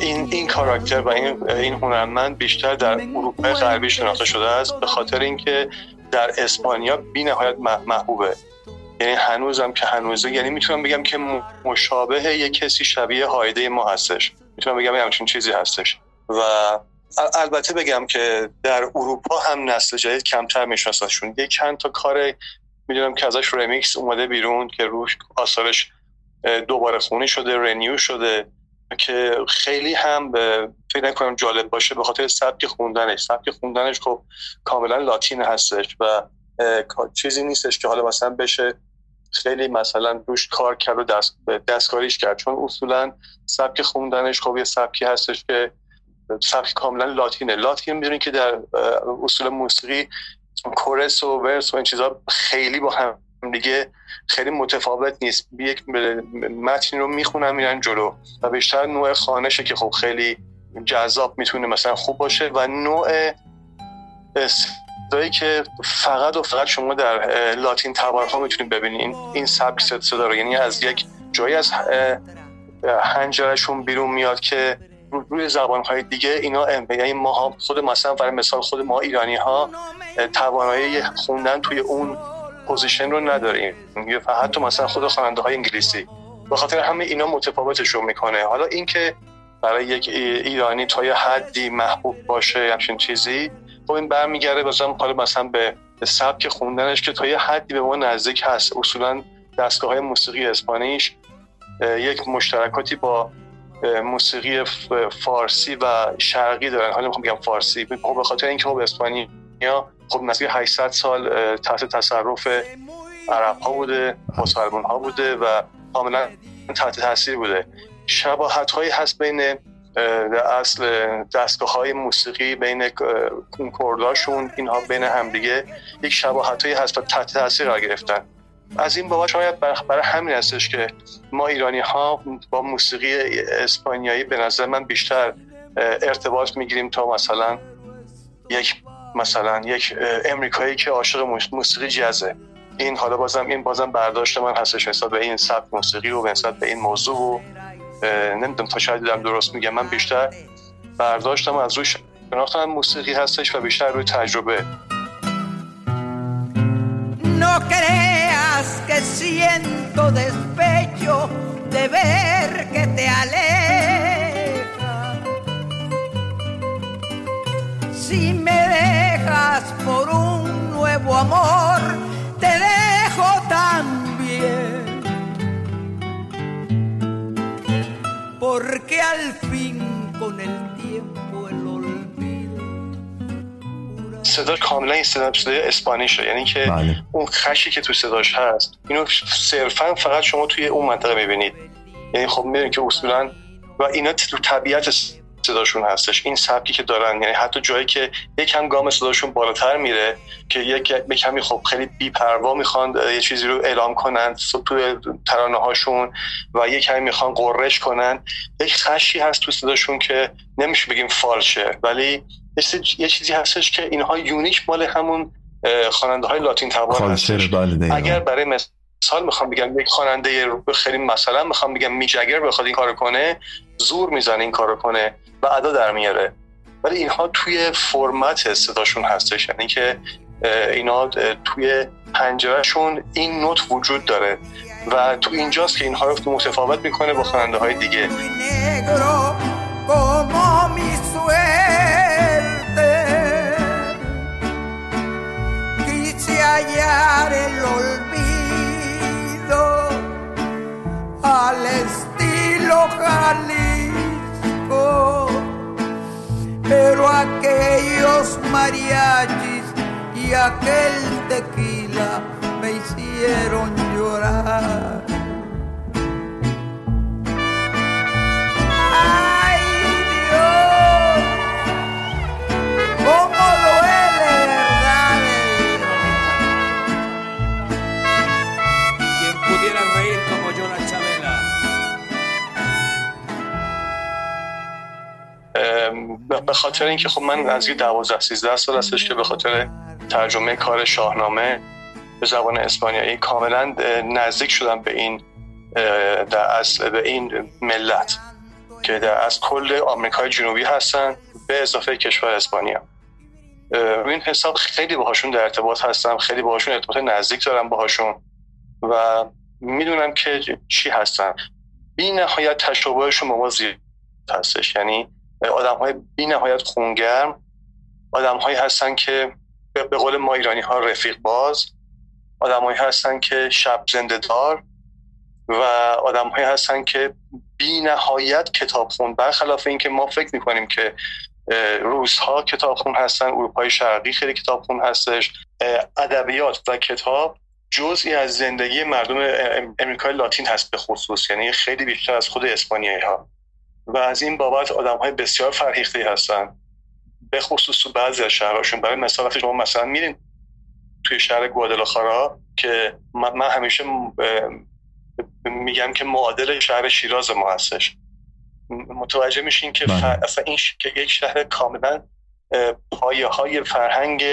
این این کاراکتر و این این هنرمند بیشتر در اروپای غربی شناخته شده است به خاطر اینکه در اسپانیا بی نهایت محبوبه یعنی هنوزم که هنوزه یعنی می‌تونم بگم که مشابه یک کسی شبیه هایده ما هستش. می‌تونم بگم همچین چیزی هستش. و البته بگم که در اروپا هم نسل جدید کمتر میشناسنشون. یک چند تا کار می‌دونم که ازش رمیکس اومده بیرون که روش آثارش دوباره خونی شده رنیو شده که خیلی هم فکر نکنم جالب باشه به خاطر سبک خوندنش. سبک خوندنش خب کاملا لاتین هستش و چیزی نیستش که حالا مثلا بشه خیلی مثلا روش کار کرد و دست دستکاریش کرد. چون اصولا سبک خوندنش خب یه سبکی هستش که سبک کاملا لاتینه. لاتین می‌دونید که در اصول موسیقی کورس و ورس و این چیزها خیلی با هم دیگه خیلی متفاوت نیست. یک متن رو می‌خونن میرن جلو. و بیشتر نوع خانشه که خب خیلی جذاب می‌تونه مثلا خوب باشه و نوع صدایی که فقط و فقط شما در لاتین تبارها می‌تونید ببینید این سبک صدا رو. یعنی از یک جایی از هنجرشون بیرون میاد که روی زبانهای دیگه اینا یعنی ما خود مثلا برای مثال خود ما ایرانی ها توانایی خوندن توی اون پوزیشن رو نداریم. یا حتی مثلا خود خواننده های انگلیسی. به خاطر همه اینا متفاوتشون می‌کنه. حالا اینکه برای یک ایرانی تا یه حدی محبوب باشه همچین چیزی خب این برمیگرده بازم حالا مثلا به سبک خوندنش که تا یه حدی به ما نزدیک هست. اصولا دستگاه های موسیقی اسپانیش یک مشترکاتی با موسیقی فارسی و شرقی دارن. حالا می‌خوام بگم فارسی خب به خاطر اینکه خب اسپانیا خب نزدیک 800 سال تحت تصرف عرب ها بوده مسلمان ها بوده و کاملا تحت تاثیر بوده. شباهت هایی هست بین اصل دستگاه های موسیقی بین کنکورداشون اینها بین همدیگه یک شباهت هایی هست و تحت تاثیر قرار گرفتن. از این بابا شاید برای همین هستش که ما ایرانی ها با موسیقی اسپانیایی به نظر من بیشتر ارتباط می‌گیریم تا مثلا یک مثلا یک امریکایی که عاشق موسیقی جزه این حالا بازم این بازم برداشت من هستش نسبت به این سبک موسیقی و نسبت به این موضوع و نمی‌دونم تا شاید دیدم درست میگم من بیشتر برداشتم از روی شناختم موسیقی هستش و بیشتر روی تجربه No creas que siento despecho de ver que te aleja. Si me dejas por un nuevo amor, te dejo también. Porque al fin con el tiempo el olvido. صدا کاملا این صدا صدای اسپانیشه یعنی که بله. اون خشی که تو صداش هست اینو صرفا فقط شما توی اون منطقه می‌بینید یعنی خب می‌بینید که اصولا و اینا تو طبیعت صداشون هستش. این سبکی که دارن یعنی حتی جایی که یکم گام صداشون بالاتر میره که یک کمی خب خیلی بی پروا می‌خوان یه چیزی رو اعلام کنن تو ترانه هاشون و یک کمی می‌خوان قررش کنن. یک خشی هست تو صداشون که نمیشه بگیم فالشه ولی یه چیزی هستش که اینها یونیک مال همون خواننده های لاتین تبار هستش. بله اگر برای مثال می‌خوام بگم یک خواننده خیلی مثلا می‌خوام بگم میجگر بخواد این کارو کنه زور می‌زنه این کارو کنه و ادا در میاره. ولی اینها توی فرمت صداشون هستش. یعنی که اینا توی پنجرهشون این نوت وجود داره. و تو اینجاست که اینها رو متفاوت می‌کنه با خواننده های دیگه al estilo Jalisco, pero aquellos mariachis y aquel tequila me hicieron llorar. ¡Ay به خاطر اینکه خب من از یه 12 13 سال هستش که به خاطر ترجمه کار شاهنامه به زبان اسپانیایی کاملا نزدیک شدم به این در اصل به این ملت که در از کل آمریکای جنوبی هستن به اضافه کشور اسپانیا. این حساب خیلی باهاشون در ارتباط هستم خیلی باهاشون ارتباط نزدیک دارم باهاشون و می‌دونم که چی هستن. بی نهایت تشابهشون با ما زیاد هستش. یعنی آدم های بی نهایت خونگرم آدم هایی هستن که به قول ما ایرانی ها رفیق باز آدم هایی هستن که شب زنده دار و آدم هایی هستن که بی نهایت کتاب خون. برخلاف اینکه ما فکر می‌کنیم که روزها کتاب خون هستن اروپای شرقی خیلی کتاب خون هستش ادبیات و کتاب جزئی از زندگی مردم امریکای لاتین هست به خصوص. یعنی خیلی بیشتر از خود اسپانیایی ها و از این بابت آدم های بسیار فرهیخته هستن. به خصوص تو بعضی از شهرهاشون. برای مثال وقتی شما مثلا میرین توی شهر گوادلاخارا که من همیشه میگم که معادل شهر شیراز ما هستش. متوجه میشین که اصلا این که یک شهر کاملا پایه های فرهنگ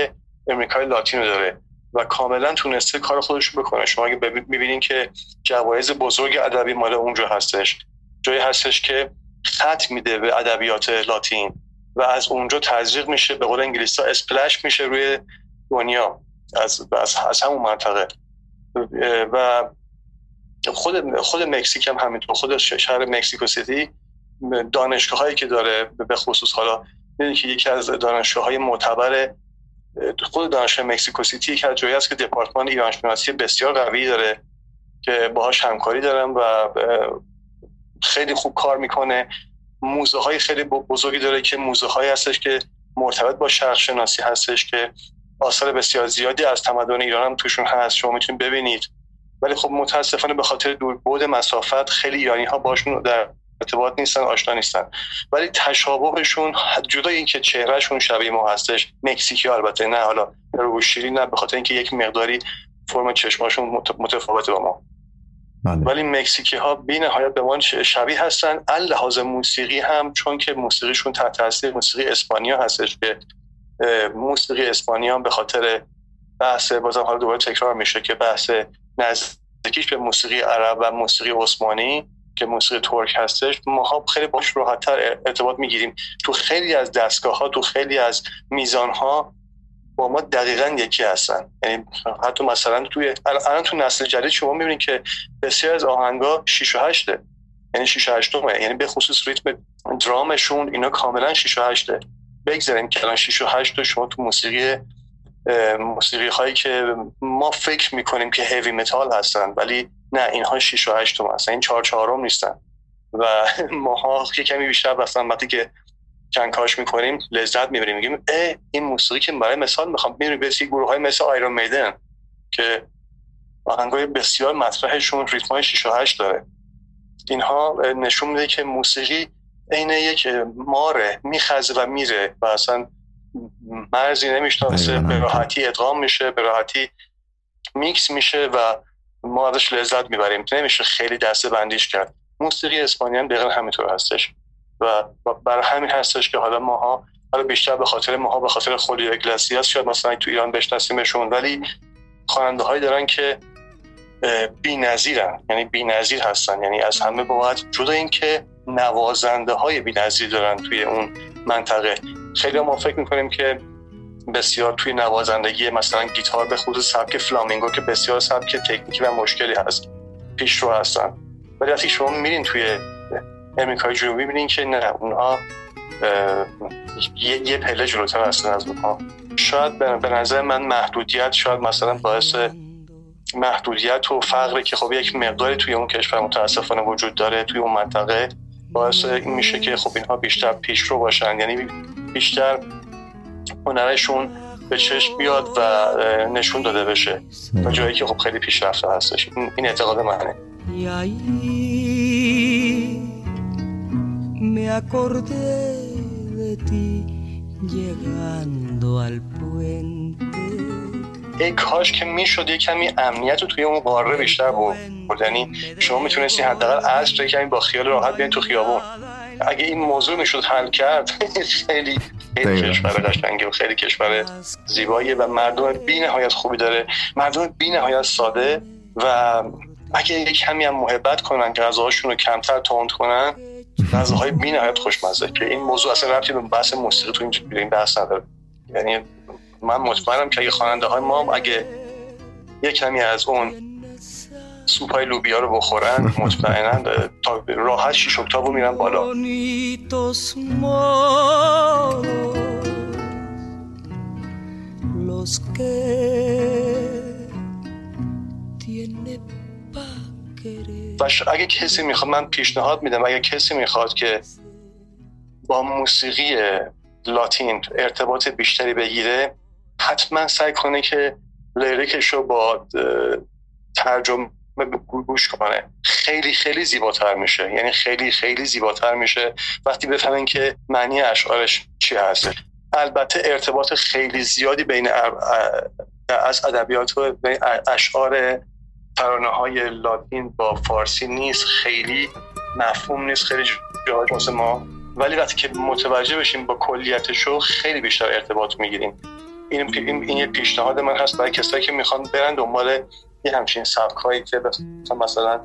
امریکای لاتین رو داره و کاملا تونسته کار خودش رو بکنه. شما اگه می‌بینین که جوایز بزرگ ادبی مال اونجا هستش. جایی هستش که خط میده به ادبیات لاتین و از اونجا تزریق میشه به قول انگلیسی ها اسپلش میشه روی دنیا از, از, از همون منطقه. و خود خود مکزیک هم همینطور خود شهر مکزیکو سیتی دانشگاه هایی که داره به خصوص حالا ببینید که یکی از دانشجوهای معتبر خود دانشگاه مکسیکو سیتی که جایی است که دپارتمان ایران شناسی بسیار قوی داره که باهاش همکاری دارم و خیلی خوب کار می‌کنه. موزه های خیلی بزرگی داره که موزه های هستش که مرتبط با شرق شناسی هستش که آثار بسیار زیادی از تمدن ایران هم توشون هست. شما می‌تونید ببینید. ولی خب متاسفانه به خاطر دور بود مسافت خیلی ایرانی ها باشون در ارتباط نیستن آشنا نیستن. ولی تشابهشون جدا اینکه چهرهشون شبیه ما هستش مکزیکی البته نه حالا روشیری نه به خاطر اینکه یک مقداری فرم چشماشون متفاوته با ما. بله. ولی مکزیکی ها بی نهایت به ما شبیه هستن لحاظ موسیقی هم چون که موسیقیشون تحت تاثیر موسیقی اسپانیا هستش که موسیقی اسپانیا به خاطر بحث بازم حالا دوباره تکرار میشه که بحث نزدیکیش به موسیقی عرب و موسیقی عثمانی که موسیقی ترک هستش ما خیلی باش راحتتر ارتباط می‌گیریم تو خیلی از دستگاه ها تو خیلی از میزان ها با ما دقیقا یکی هستن. یعنی حتی مثلا توی الان تو نسل جدید شما می‌بینید که بسیار از آهنگا 6 و 8 یعنی 6 و 8 یعنی به خصوص ریتم درامشون اینا کاملا 6 و 8 بگذاریم که الان 6 و 8 شما تو موسیقی موسیقی هایی که ما فکر می‌کنیم که هیوی متال هستن ولی نه اینها 6 و 8 هستن. این 4 4 نیستن. و ماها یه کمی بیشتر مثلا وقتی که کنکاش می‌کنیم لذت می‌بریم. میگیم اه این موسیقی که برای مثال می‌خوام. میریم به گروه های مثل آیرون میدن که آهنگای بسیار مطرحشون ریتم های 6 و 8 داره. اینها نشون میده که موسیقی عین یک ماره میخزه و میره و اصلا مرزی نمی‌شناسه به راحتی ادغام میشه به راحتی میکس میشه و ما ازش لذت می‌بریم. نمیشه خیلی دسته بندیش کرد. موسیقی اسپانیان دقیقا همینطور هستش. و برای همین هستش که حالا ماها حالا بیشتر به خاطر ماها به خاطر خولی اگلسیاس شاید مثلا تو ایران بشناسیمشون. ولی خواننده هایی دارن که بی نظیرن یعنی بی نظیر هستن. یعنی از همه باید جدا این که نوازنده های بی نظیر دارن توی اون منطقه. خیلی ما فکر می‌کنیم که بسیار توی نوازندگی مثلا گیتار به خصوص سبک فلامینگو که بسیار سبک تکنیکی و مشکلی هست پیش رو هستن. ولی وقتی شما میرین توی امریکای جنوبی می‌بینین که نه اونها یه, یه پله جلوتر هستن از اونها. شاید به نظر من محدودیت شاید مثلا باعث محدودیت و فقری که خب یک مقداری توی اون کشور متاسفانه وجود داره توی اون منطقه باعث این میشه که خب اینها بیشتر پیش رو باشن. یعنی بیشتر هنرشون به چشم بیاد و نشون داده بشه. و جایی که خب خیلی پیشرفته هستش. این اعتقاد منه. Me acordé de ti llegando al puente. ای کاش که می‌شد یه کمی امنیت رو توی اون قاره بیشتر بود یعنی شما می‌تونستی حداقل عصر کمی با خیال راحت بیاین تو خیابون. اگه این موضوع می‌شد حل کرد خیلی خیلی کشور قشنگی و خیلی کشور زیباییه و مردم بی نهایت خوبی داره. مردم بی نهایت ساده و اگه یک کمی هم محبت کنن که غذاهاشون رو کمتر تند کنن غذاهای بی نهایت خوشمزه که این موضوع اصلا ربطی به بحث موسیقی تو این بحث نداره. یعنی من مطمئنم که اگه خواننده های ما اگه یک کمی از اون سوپ های لوبیا رو بخورن مطمئنا تا راحت شیش اکتاو میرن بالا. و اگه کسی می‌خواد من پیشنهاد میدم اگه کسی می‌خواد که با موسیقی لاتین ارتباط بیشتری بگیره حتما سعی کنه که لیریکش رو با ترجمه گوش کنه. خیلی خیلی زیباتر میشه. یعنی خیلی خیلی زیباتر میشه. وقتی بفهمین که معنی اشعارش چی هست. البته ارتباط خیلی زیادی بین از ادبیات و اشعار ترانه های لاتین با فارسی نیست خیلی مفهوم نیست خیلی جاهاج واسه ما. ولی وقتی که متوجه بشیم با کلیتشو خیلی بیشتر ارتباط می‌گیریم. این, این, این پیشنهاد من هست برای کسایی که می‌خوان برن دنبال یه همچین سبک هایی که مثلا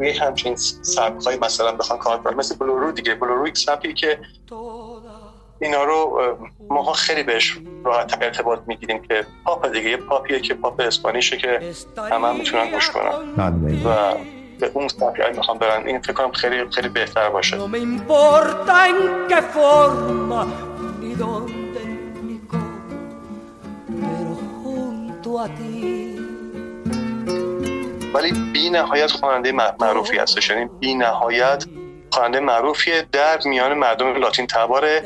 یه همچین سبک هایی مثلا بخوان کار کنن. مثل بلورو دیگه. بلورو یک سبکی که اینا رو ماها خیلی بهش راحت ارتباط می‌گیریم که پاپ دیگه یه پاپیه که پاپ اسپانیشه که همه هم می‌تونن گوش کنن بله. و به اون سبک می‌خوام برن این فکر کنم خیلی خیلی بهتر باشه. ولی بی نهایت خواننده معروفی هستش یعنی بی نهایت خواننده معروفیه. در میان مردم لاتین تبار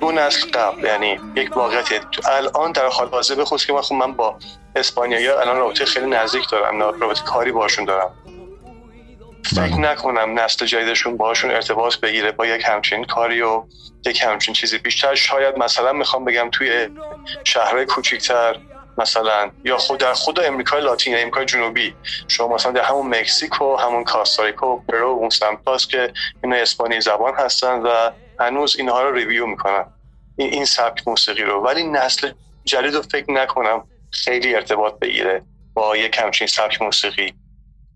دو نسل قبل یعنی یک واقعیت الان در حال حاضر به خصوص که من خب من با اسپانیایی الان رابطه خیلی نزدیک دارم رابطه کاری باشون دارم. فکر نکنم نسل جدیدشون باشون ارتباط بگیره با یک همچین کاری و یک همچین چیزی. بیشتر شاید مثلا می‌خوام بگم توی شهرهای کوچیکتر مثلا یا خود در خود امریکای لاتین یا امریکای جنوبی. شما مثلا در همون مکزیکو همون کاستاریکا و پرو اون سمت که اینا اسپانی زبان هستن و هنوز اینها رو review می‌کنن. این این سبک موسیقی رو. ولی نسل جدید رو فکر نکنم خیلی ارتباط بگیره با یک همچین سبک موسیقی.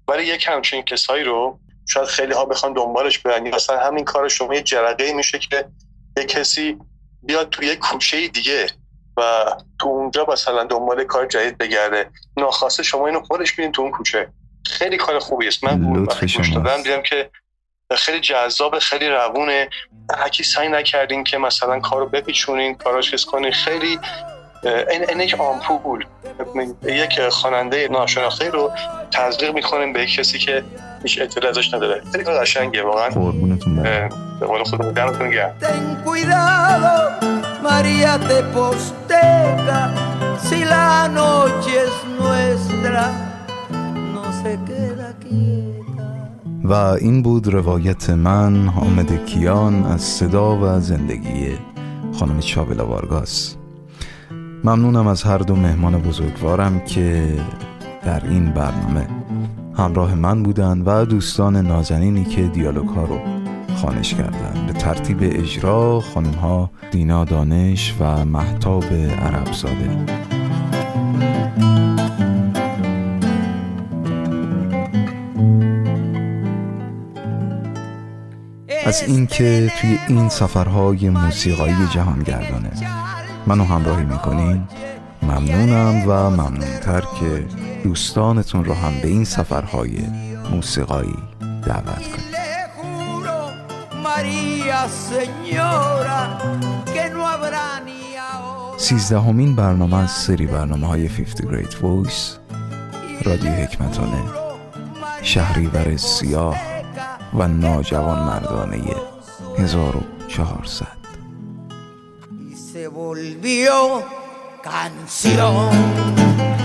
ولی یک همچین کسایی رو شاید خیلی ها بخوان دنبالش برن. مثلا همین کار شما یه جرقه میشه که یه کسی بیاد توی یک کوچه دیگه و تو اونجا مثلا دنبال کار جدید بگرده ناخواسته شما اینو خودش بینید تو اون کوچه. خیلی کار خوبی است من گوش دادم دیدم که خیلی جذاب خیلی روونه. هکی سعی نکردین که مثلا کارو بپیچونین کاراش چیز کنین. خیلی این این یک آمپول یک خواننده ناشناخته رو تزریق می‌کنیم به کسی که هیچ اطلاع ازش نداره. خیلی کار قشنگه واقعا. قربونتون به قول خودمون دمتون گرم. María te posterga. Si la noche es nuestra, no se queda quieta. و این بود روایت من حامد کیان از صدا و زندگی خانم چابلا وارگاس ممنونم از هر دو مهمان بزرگوارم که در این برنامه همراه من بودن و دوستان نازنینی که دیالوگ ها رو خانش کردن. به ترتیب اجرا خانم ها دینا دانش و محتاب عربزاده. از اینکه توی این سفرهای موسیقایی جهانگردانه منو همراهی می‌کنین ممنونم و ممنونتر که دوستانتون رو هم به این سفرهای موسیقایی دعوت کنید سیزدهمین برنامه از سری برنامه های 50 Great Voice رادیو حکمتانه شهریور سیاه و ناجوان مردانه 1400 se volvió canción.